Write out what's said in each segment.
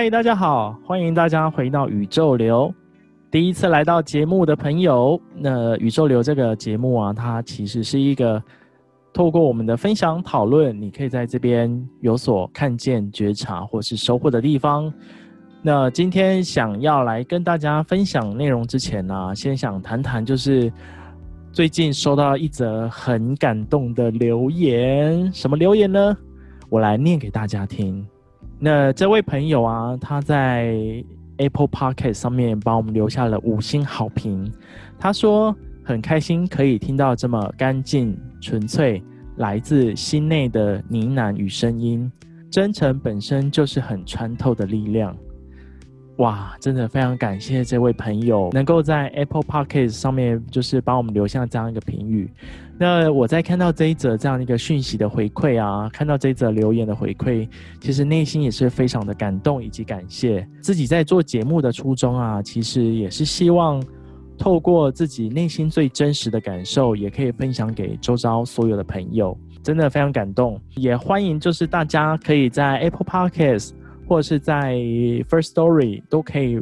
嗨，大家好，欢迎大家回到宇宙流。第一次来到节目的朋友，那宇宙流这个节目啊，它其实是一个透过我们的分享讨论，你可以在这边有所看见、觉察或是收获的地方。那今天想要来跟大家分享内容之前呢、先想谈谈，就是最近收到一则很感动的留言。什么留言呢？我来念给大家听。那这位朋友啊，他在 Apple p o c k e t 上面帮我们留下了五星好评。他说很开心可以听到这么干净、纯粹、来自心内的呢喃与声音，真诚本身就是很穿透的力量。哇，真的非常感谢这位朋友能够在 Apple Podcast 上面，就是帮我们留下这样一个评语。那我在看到这一则这样一个讯息的回馈啊，看到这一则留言的回馈，其实内心也是非常的感动以及感谢。自己在做节目的初衷啊，其实也是希望透过自己内心最真实的感受，也可以分享给周遭所有的朋友。真的非常感动，也欢迎就是大家可以在 Apple Podcast。或者是在 First Story 都可以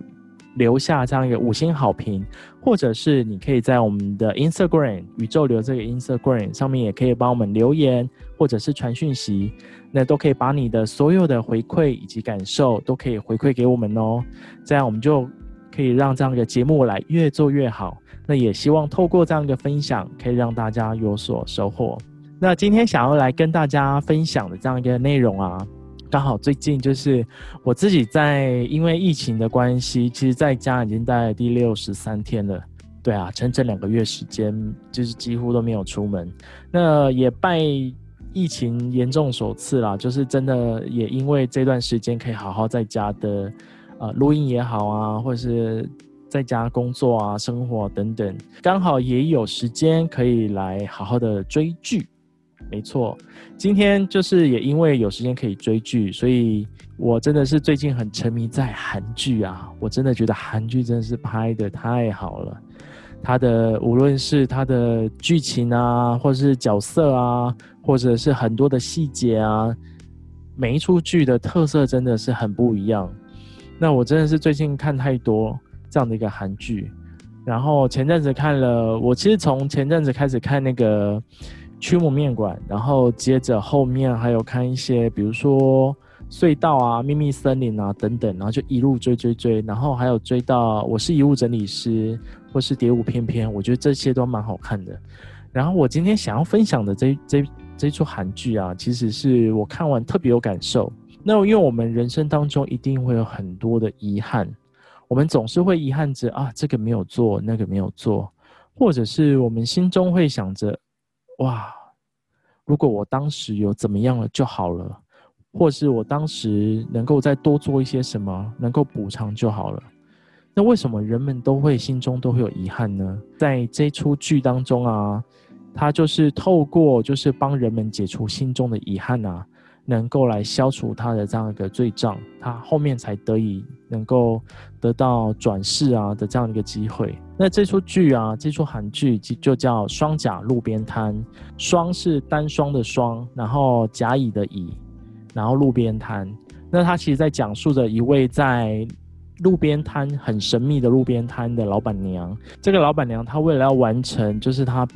留下这样一个五星好评，或者是你可以在我们的 Instagram 宇宙流这个 Instagram 上面也可以帮我们留言，或者是传讯息，那都可以把你的所有的回馈以及感受都可以回馈给我们哦，这样我们就可以让这样一个节目来越做越好。那也希望透过这样一个分享，可以让大家有所收获。那今天想要来跟大家分享的这样一个内容啊。刚好最近就是我自己在因为疫情的关系，其实在家已经待了第六十三天了。对啊，整整两个月时间，就是几乎都没有出门。那也拜疫情严重所赐啦，就是真的也因为这段时间可以好好在家的，呃，录音也好啊，或者是在家工作啊、生活等等，刚好也有时间可以来好好的追剧。没错，今天就是也因为有时间可以追剧，所以我真的是最近很沉迷在韩剧啊！我真的觉得韩剧真的是拍得太好了，它的无论是它的剧情啊，或者是角色啊，或者是很多的细节啊，每一出剧的特色真的是很不一样。那我真的是最近看太多这样的一个韩剧，然后前阵子看了，我其实从前阵子开始看那个。驱魔面馆，然后接着后面还有看一些，比如说隧道啊、秘密森林啊等等，然后就一路追追追，然后还有追到我是遗物整理师或是蝶舞翩翩，我觉得这些都蛮好看的。然后我今天想要分享的这这这出韩剧啊，其实是我看完特别有感受。那因为我们人生当中一定会有很多的遗憾，我们总是会遗憾着啊，这个没有做，那个没有做，或者是我们心中会想着。哇！如果我当时有怎么样了就好了，或是我当时能够再多做一些什么，能够补偿就好了。那为什么人们都会心中都会有遗憾呢？在这出剧当中啊，他就是透过就是帮人们解除心中的遗憾啊。能够来消除他的这样一个罪障，他后面才得以能够得到转世啊的这样一个机会。那这出剧啊，这出韩剧就叫《双甲路边摊》，双是单双的双，然后甲乙的乙，然后路边摊。那他其实在讲述着一位在路边摊很神秘的路边摊的老板娘。这个老板娘她为了要完成，就是她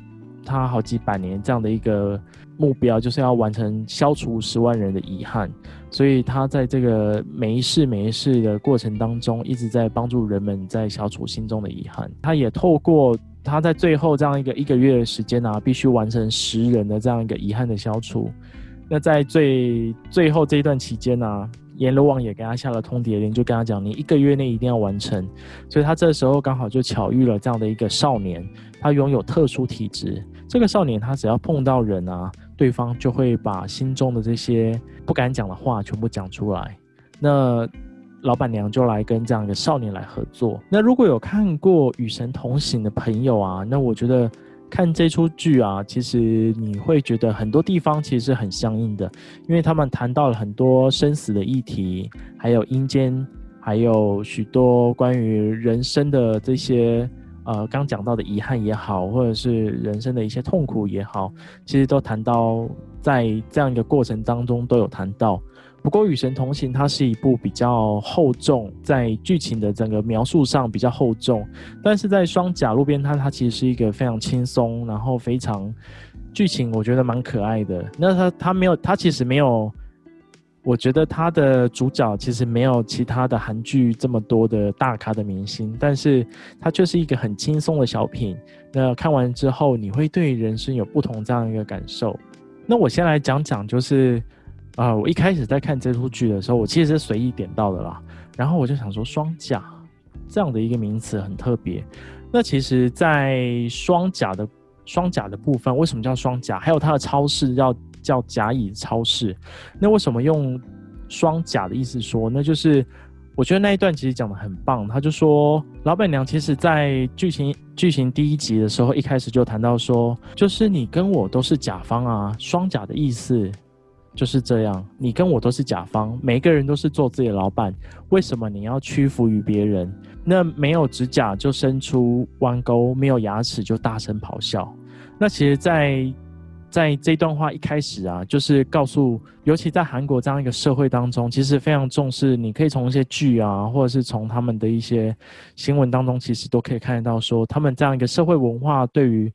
她好几百年这样的一个。目标就是要完成消除十万人的遗憾，所以他在这个每一世每一世的过程当中，一直在帮助人们在消除心中的遗憾。他也透过他在最后这样一个一个月的时间啊，必须完成十人的这样一个遗憾的消除。那在最最后这一段期间呢、阎罗王也给他下了通牒令，就跟他讲，你一个月内一定要完成。所以他这时候刚好就巧遇了这样的一个少年，他拥有特殊体质。这个少年他只要碰到人啊。对方就会把心中的这些不敢讲的话全部讲出来，那老板娘就来跟这样一个少年来合作。那如果有看过《与神同行》的朋友啊，那我觉得看这出剧啊，其实你会觉得很多地方其实是很相应的，因为他们谈到了很多生死的议题，还有阴间，还有许多关于人生的这些。呃，刚讲到的遗憾也好，或者是人生的一些痛苦也好，其实都谈到在这样一个过程当中都有谈到。不过《与神同行》它是一部比较厚重，在剧情的整个描述上比较厚重，但是在《双甲路边摊》它其实是一个非常轻松，然后非常剧情我觉得蛮可爱的。那它它没有，它其实没有。我觉得他的主角其实没有其他的韩剧这么多的大咖的明星，但是他却是一个很轻松的小品。那看完之后，你会对人生有不同这样一个感受。那我先来讲讲，就是啊、呃，我一开始在看这出剧的时候，我其实是随意点到的啦。然后我就想说，双甲这样的一个名词很特别。那其实，在双甲的双甲的部分，为什么叫双甲？还有它的超市要。叫甲乙超市，那为什么用双甲的意思说？那就是我觉得那一段其实讲得很棒。他就说，老板娘其实在剧情剧情第一集的时候，一开始就谈到说，就是你跟我都是甲方啊。双甲的意思就是这样，你跟我都是甲方，每个人都是做自己的老板，为什么你要屈服于别人？那没有指甲就伸出弯钩，没有牙齿就大声咆哮。那其实，在在这段话一开始啊，就是告诉，尤其在韩国这样一个社会当中，其实非常重视。你可以从一些剧啊，或者是从他们的一些新闻当中，其实都可以看得到，说他们这样一个社会文化对于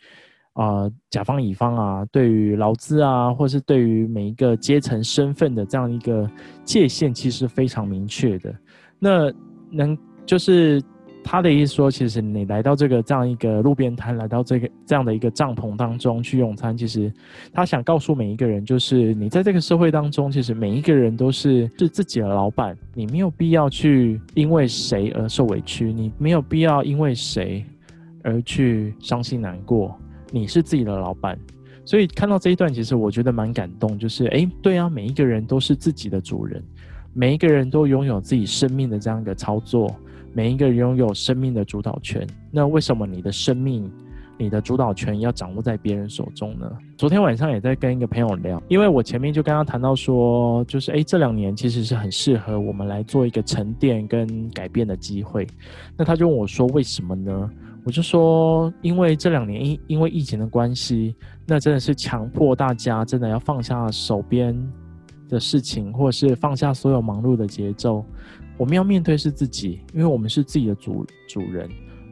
啊、甲方乙方啊，对于劳资啊，或是对于每一个阶层身份的这样一个界限，其实非常明确的。那能就是。他的意思说，其实你来到这个这样一个路边摊，来到这个这样的一个帐篷当中去用餐，其实他想告诉每一个人，就是你在这个社会当中，其实每一个人都是是自己的老板，你没有必要去因为谁而受委屈，你没有必要因为谁而去伤心难过，你是自己的老板。所以看到这一段，其实我觉得蛮感动，就是诶，对啊，每一个人都是自己的主人，每一个人都拥有自己生命的这样一个操作。每一个人拥有生命的主导权，那为什么你的生命、你的主导权要掌握在别人手中呢？昨天晚上也在跟一个朋友聊，因为我前面就跟他谈到说，就是诶，这两年其实是很适合我们来做一个沉淀跟改变的机会。那他就问我说，为什么呢？我就说，因为这两年因因为疫情的关系，那真的是强迫大家真的要放下手边的事情，或者是放下所有忙碌的节奏。我们要面对是自己，因为我们是自己的主主人，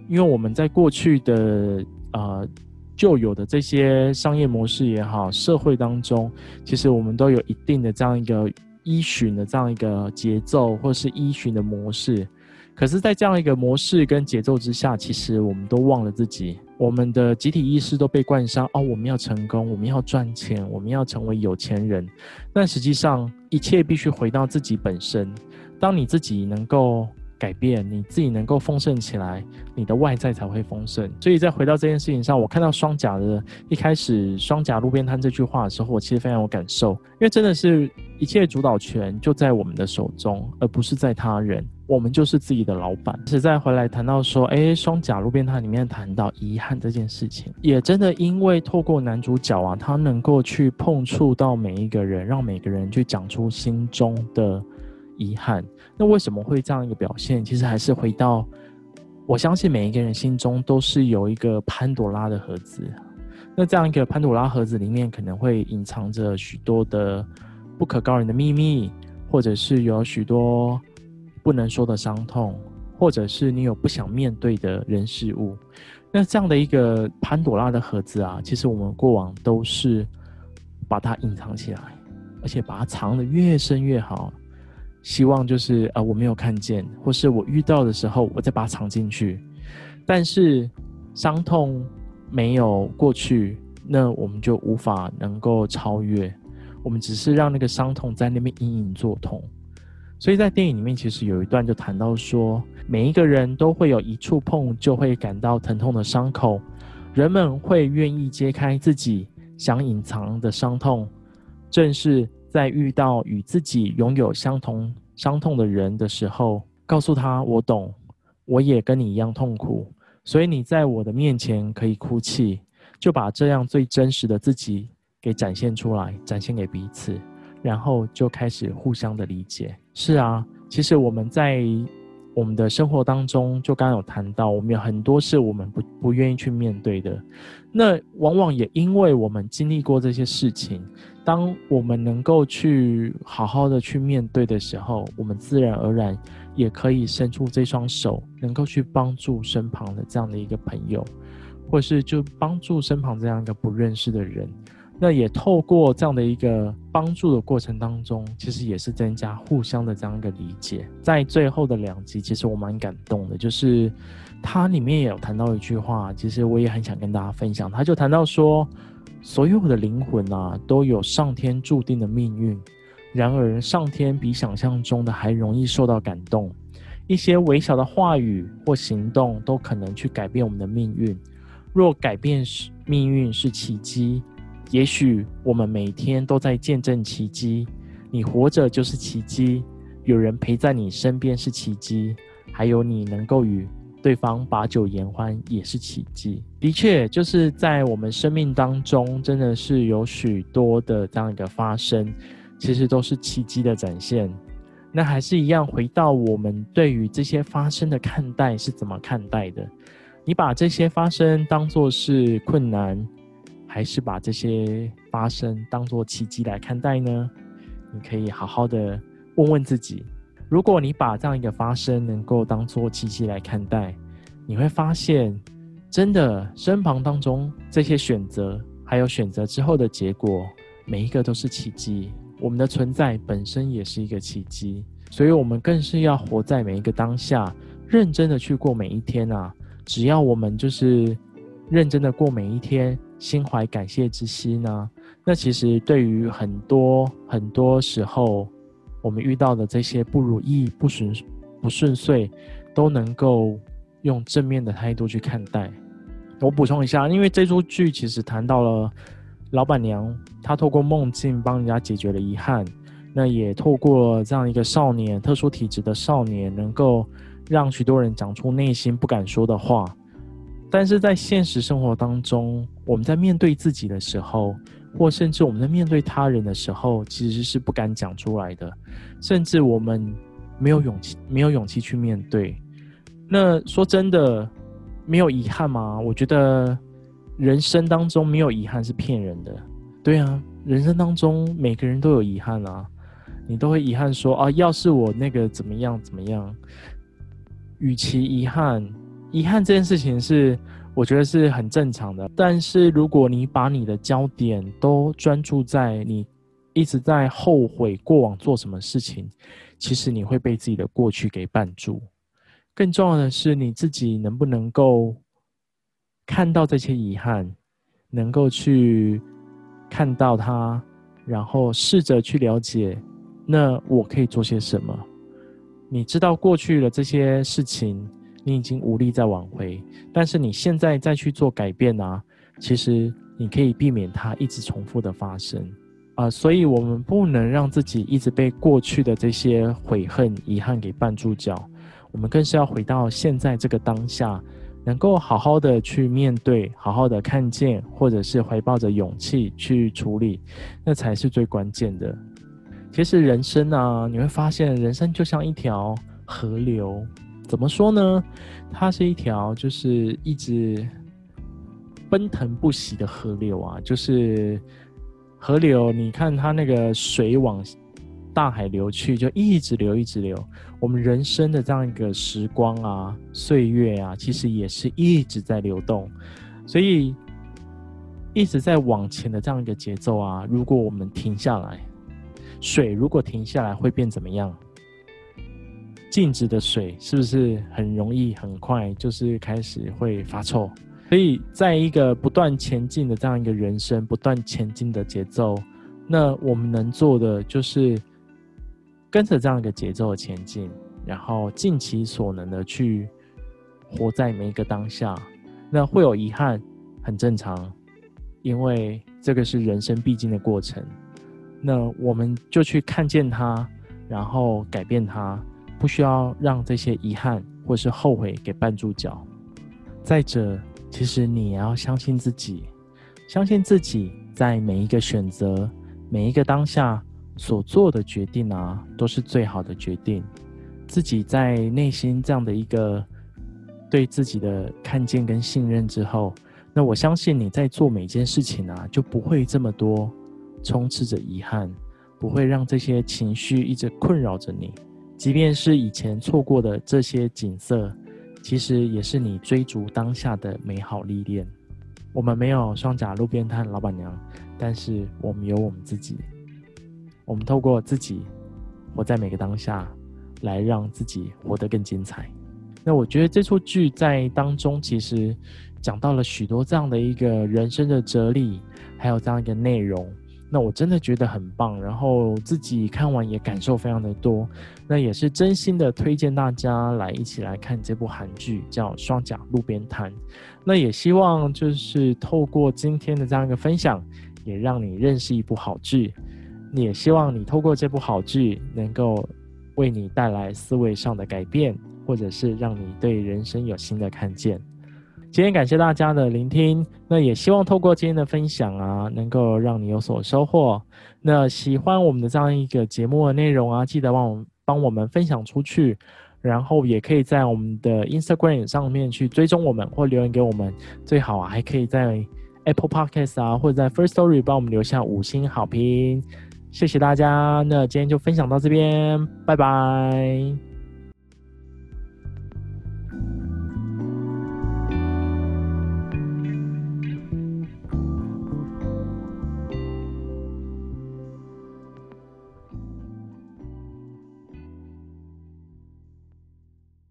因为我们在过去的呃旧有的这些商业模式也好，社会当中，其实我们都有一定的这样一个依循的这样一个节奏，或是依循的模式。可是，在这样一个模式跟节奏之下，其实我们都忘了自己，我们的集体意识都被灌上哦，我们要成功，我们要赚钱，我们要成为有钱人。但实际上，一切必须回到自己本身。当你自己能够改变，你自己能够丰盛起来，你的外在才会丰盛。所以再回到这件事情上，我看到双甲的一开始“双甲路边摊”这句话的时候，我其实非常有感受，因为真的是一切主导权就在我们的手中，而不是在他人。我们就是自己的老板。实在回来谈到说，哎，双甲路边摊里面谈到遗憾这件事情，也真的因为透过男主角啊，他能够去碰触到每一个人，让每个人去讲出心中的。遗憾，那为什么会这样一个表现？其实还是回到，我相信每一个人心中都是有一个潘朵拉的盒子。那这样一个潘朵拉盒子里面，可能会隐藏着许多的不可告人的秘密，或者是有许多不能说的伤痛，或者是你有不想面对的人事物。那这样的一个潘朵拉的盒子啊，其实我们过往都是把它隐藏起来，而且把它藏得越深越好。希望就是呃我没有看见，或是我遇到的时候，我再把它藏进去。但是伤痛没有过去，那我们就无法能够超越。我们只是让那个伤痛在那边隐隐作痛。所以在电影里面，其实有一段就谈到说，每一个人都会有一触碰就会感到疼痛的伤口，人们会愿意揭开自己想隐藏的伤痛，正是。在遇到与自己拥有相同伤痛的人的时候，告诉他：“我懂，我也跟你一样痛苦，所以你在我的面前可以哭泣，就把这样最真实的自己给展现出来，展现给彼此，然后就开始互相的理解。”是啊，其实我们在我们的生活当中，就刚刚有谈到，我们有很多事我们不不愿意去面对的。那往往也因为我们经历过这些事情，当我们能够去好好的去面对的时候，我们自然而然也可以伸出这双手，能够去帮助身旁的这样的一个朋友，或是就帮助身旁这样一个不认识的人。那也透过这样的一个帮助的过程当中，其实也是增加互相的这样一个理解。在最后的两集，其实我蛮感动的，就是它里面也有谈到一句话，其实我也很想跟大家分享。他就谈到说，所有的灵魂啊，都有上天注定的命运，然而上天比想象中的还容易受到感动，一些微小的话语或行动都可能去改变我们的命运。若改变命运是奇迹。也许我们每天都在见证奇迹，你活着就是奇迹，有人陪在你身边是奇迹，还有你能够与对方把酒言欢也是奇迹。的确，就是在我们生命当中，真的是有许多的这样一个发生，其实都是奇迹的展现。那还是一样，回到我们对于这些发生的看待是怎么看待的？你把这些发生当作是困难，还是把这些发生当作奇迹来看待呢？你可以好好的问问自己。如果你把这样一个发生能够当作奇迹来看待，你会发现，真的身旁当中这些选择，还有选择之后的结果，每一个都是奇迹。我们的存在本身也是一个奇迹，所以我们更是要活在每一个当下，认真的去过每一天啊！只要我们就是认真的过每一天。心怀感谢之心呢？那其实对于很多很多时候，我们遇到的这些不如意、不顺不顺遂，都能够用正面的态度去看待。我补充一下，因为这出剧其实谈到了老板娘，她透过梦境帮人家解决了遗憾，那也透过这样一个少年，特殊体质的少年，能够让许多人讲出内心不敢说的话。但是在现实生活当中，我们在面对自己的时候，或甚至我们在面对他人的时候，其实是不敢讲出来的，甚至我们没有勇气，没有勇气去面对。那说真的，没有遗憾吗？我觉得人生当中没有遗憾是骗人的。对啊，人生当中每个人都有遗憾啊，你都会遗憾说啊，要是我那个怎么样怎么样。与其遗憾。遗憾这件事情是，我觉得是很正常的。但是如果你把你的焦点都专注在你一直在后悔过往做什么事情，其实你会被自己的过去给绊住。更重要的是，你自己能不能够看到这些遗憾，能够去看到它，然后试着去了解，那我可以做些什么？你知道过去的这些事情。你已经无力再挽回，但是你现在再去做改变啊，其实你可以避免它一直重复的发生啊，所以我们不能让自己一直被过去的这些悔恨、遗憾给绊住脚，我们更是要回到现在这个当下，能够好好的去面对，好好的看见，或者是怀抱着勇气去处理，那才是最关键的。其实人生啊，你会发现人生就像一条河流。怎么说呢？它是一条就是一直奔腾不息的河流啊，就是河流，你看它那个水往大海流去，就一直流，一直流。我们人生的这样一个时光啊，岁月啊，其实也是一直在流动，所以一直在往前的这样一个节奏啊。如果我们停下来，水如果停下来会变怎么样？静止的水是不是很容易很快就是开始会发臭？所以在一个不断前进的这样一个人生，不断前进的节奏，那我们能做的就是跟着这样一个节奏前进，然后尽其所能的去活在每一个当下。那会有遗憾，很正常，因为这个是人生必经的过程。那我们就去看见它，然后改变它。不需要让这些遗憾或是后悔给绊住脚。再者，其实你也要相信自己，相信自己在每一个选择、每一个当下所做的决定啊，都是最好的决定。自己在内心这样的一个对自己的看见跟信任之后，那我相信你在做每件事情啊，就不会这么多充斥着遗憾，不会让这些情绪一直困扰着你。即便是以前错过的这些景色，其实也是你追逐当下的美好历练。我们没有双甲路边摊老板娘，但是我们有我们自己。我们透过自己活在每个当下，来让自己活得更精彩。那我觉得这出剧在当中其实讲到了许多这样的一个人生的哲理，还有这样一个内容。那我真的觉得很棒，然后自己看完也感受非常的多。那也是真心的推荐大家来一起来看这部韩剧，叫《双甲路边摊》。那也希望就是透过今天的这样一个分享，也让你认识一部好剧。也希望你透过这部好剧，能够为你带来思维上的改变，或者是让你对人生有新的看见。今天感谢大家的聆听，那也希望透过今天的分享啊，能够让你有所收获。那喜欢我们的这样一个节目的内容啊，记得帮我们帮我们分享出去，然后也可以在我们的 Instagram 上面去追踪我们或留言给我们，最好啊还可以在 Apple Podcast 啊或者在 First Story 帮我们留下五星好评。谢谢大家，那今天就分享到这边，拜拜。